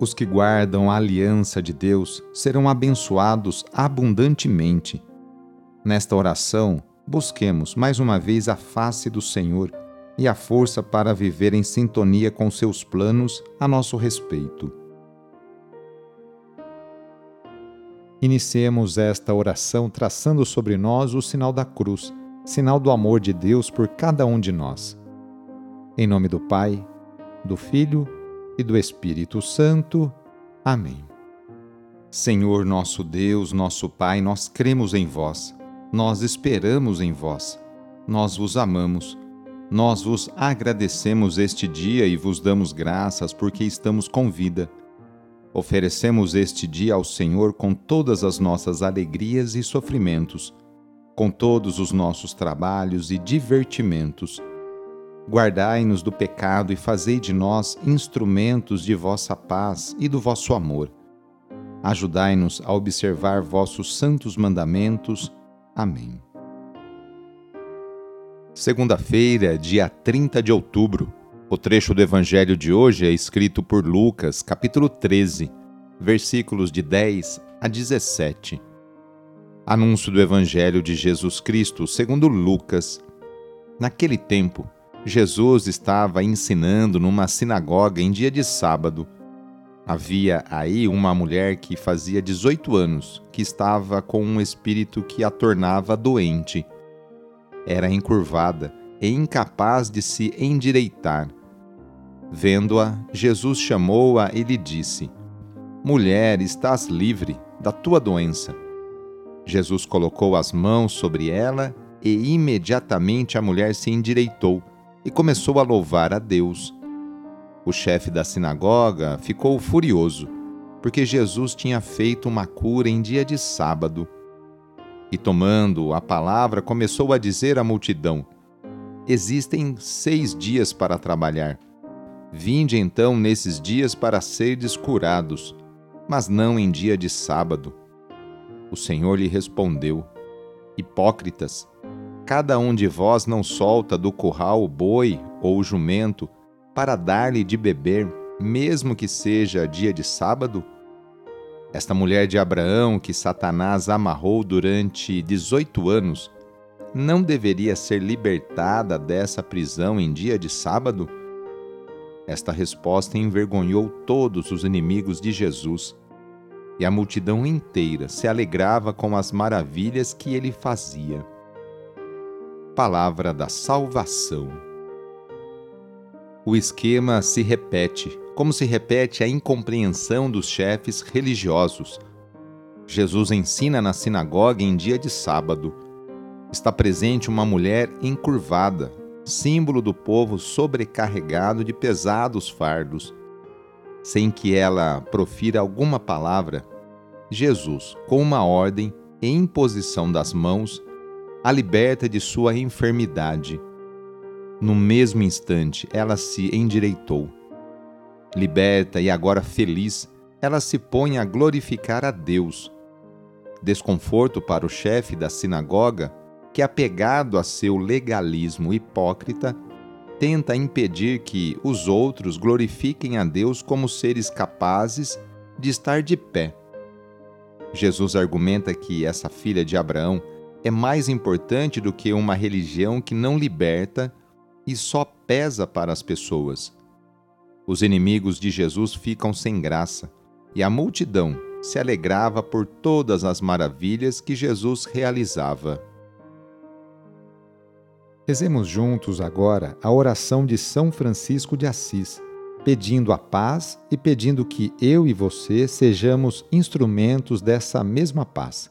Os que guardam a aliança de Deus serão abençoados abundantemente. Nesta oração, busquemos mais uma vez a face do Senhor e a força para viver em sintonia com seus planos a nosso respeito. Iniciemos esta oração traçando sobre nós o sinal da cruz, sinal do amor de Deus por cada um de nós. Em nome do Pai, do Filho e do Espírito Santo. Amém. Senhor nosso Deus, nosso Pai, nós cremos em vós, nós esperamos em vós, nós vos amamos, nós vos agradecemos este dia e vos damos graças porque estamos com vida. Oferecemos este dia ao Senhor com todas as nossas alegrias e sofrimentos, com todos os nossos trabalhos e divertimentos Guardai-nos do pecado e fazei de nós instrumentos de vossa paz e do vosso amor. Ajudai-nos a observar vossos santos mandamentos. Amém. Segunda-feira, dia 30 de outubro. O trecho do evangelho de hoje é escrito por Lucas, capítulo 13, versículos de 10 a 17. Anúncio do evangelho de Jesus Cristo, segundo Lucas. Naquele tempo, Jesus estava ensinando numa sinagoga em dia de sábado. Havia aí uma mulher que fazia 18 anos, que estava com um espírito que a tornava doente. Era encurvada e incapaz de se endireitar. Vendo-a, Jesus chamou-a e lhe disse: Mulher, estás livre da tua doença. Jesus colocou as mãos sobre ela e imediatamente a mulher se endireitou e começou a louvar a Deus. O chefe da sinagoga ficou furioso, porque Jesus tinha feito uma cura em dia de sábado. E tomando a palavra, começou a dizer à multidão: Existem seis dias para trabalhar. Vinde então nesses dias para serdes curados, mas não em dia de sábado. O Senhor lhe respondeu: Hipócritas, cada um de vós não solta do curral o boi ou o jumento para dar-lhe de beber, mesmo que seja dia de sábado? Esta mulher de Abraão, que Satanás amarrou durante 18 anos, não deveria ser libertada dessa prisão em dia de sábado? Esta resposta envergonhou todos os inimigos de Jesus, e a multidão inteira se alegrava com as maravilhas que ele fazia palavra da salvação. O esquema se repete, como se repete a incompreensão dos chefes religiosos. Jesus ensina na sinagoga em dia de sábado. Está presente uma mulher encurvada, símbolo do povo sobrecarregado de pesados fardos. Sem que ela profira alguma palavra, Jesus, com uma ordem e imposição das mãos, a liberta de sua enfermidade. No mesmo instante, ela se endireitou. Liberta e agora feliz, ela se põe a glorificar a Deus. Desconforto para o chefe da sinagoga, que, apegado a seu legalismo hipócrita, tenta impedir que os outros glorifiquem a Deus como seres capazes de estar de pé. Jesus argumenta que essa filha de Abraão é mais importante do que uma religião que não liberta e só pesa para as pessoas. Os inimigos de Jesus ficam sem graça e a multidão se alegrava por todas as maravilhas que Jesus realizava. Rezemos juntos agora a oração de São Francisco de Assis, pedindo a paz e pedindo que eu e você sejamos instrumentos dessa mesma paz.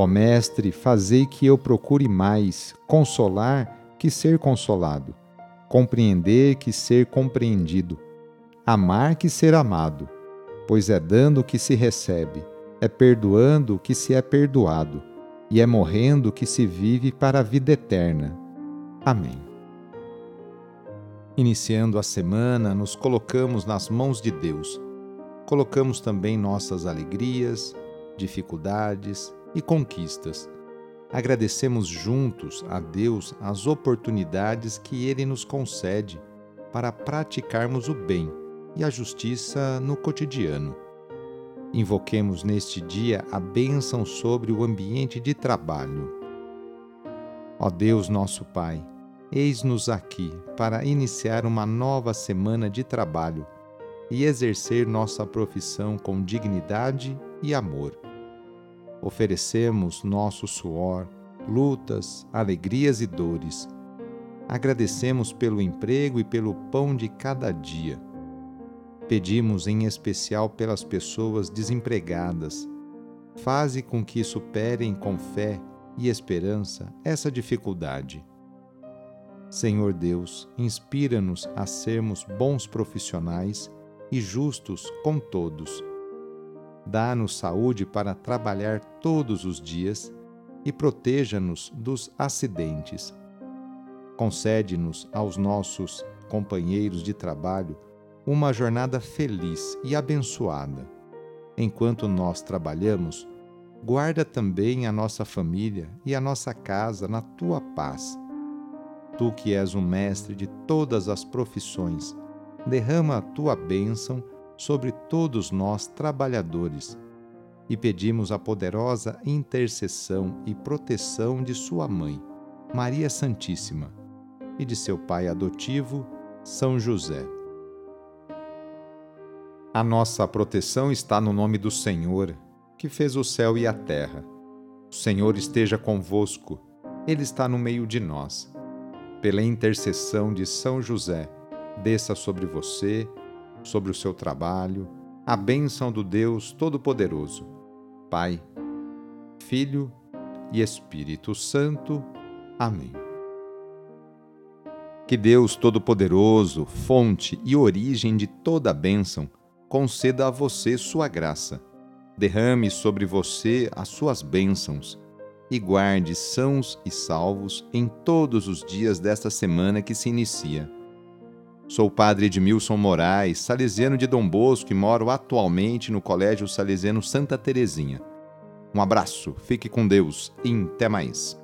Ó Mestre, fazei que eu procure mais consolar que ser consolado, compreender que ser compreendido, amar que ser amado, pois é dando que se recebe, é perdoando que se é perdoado, e é morrendo que se vive para a vida eterna. Amém. Iniciando a semana, nos colocamos nas mãos de Deus. Colocamos também nossas alegrias, dificuldades e conquistas. Agradecemos juntos a Deus as oportunidades que Ele nos concede para praticarmos o bem e a justiça no cotidiano. Invoquemos neste dia a bênção sobre o ambiente de trabalho. Ó Deus, nosso Pai, eis-nos aqui para iniciar uma nova semana de trabalho e exercer nossa profissão com dignidade e amor. Oferecemos nosso suor, lutas, alegrias e dores. Agradecemos pelo emprego e pelo pão de cada dia Pedimos em especial pelas pessoas desempregadas. Faze com que superem com fé e esperança essa dificuldade. Senhor Deus, inspira-nos a sermos bons profissionais e justos com todos. Dá-nos saúde para trabalhar todos os dias e proteja-nos dos acidentes. Concede-nos aos nossos companheiros de trabalho uma jornada feliz e abençoada. Enquanto nós trabalhamos, guarda também a nossa família e a nossa casa na tua paz. Tu que és o mestre de todas as profissões, derrama a tua bênção sobre todos nós trabalhadores e pedimos a poderosa intercessão e proteção de Sua mãe, Maria Santíssima, e de seu pai adotivo, São José. A nossa proteção está no nome do Senhor, que fez o céu e a terra. O Senhor esteja convosco, Ele está no meio de nós. Pela intercessão de São José, desça sobre você, sobre o seu trabalho, a bênção do Deus Todo-Poderoso, Pai, Filho e Espírito Santo. Amém. Que Deus Todo-Poderoso, fonte e origem de toda bênção, conceda a você sua graça. Derrame sobre você as suas bênçãos e guarde sãos e salvos em todos os dias desta semana que se inicia. Sou padre Edmilson Moraes, salesiano de Dom Bosco e moro atualmente no Colégio Salesiano Santa Terezinha. Um abraço, fique com Deus e até mais.